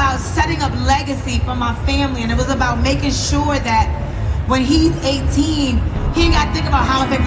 about setting up legacy for my family, and it was about making sure that when he's 18, he ain't got to think about how I.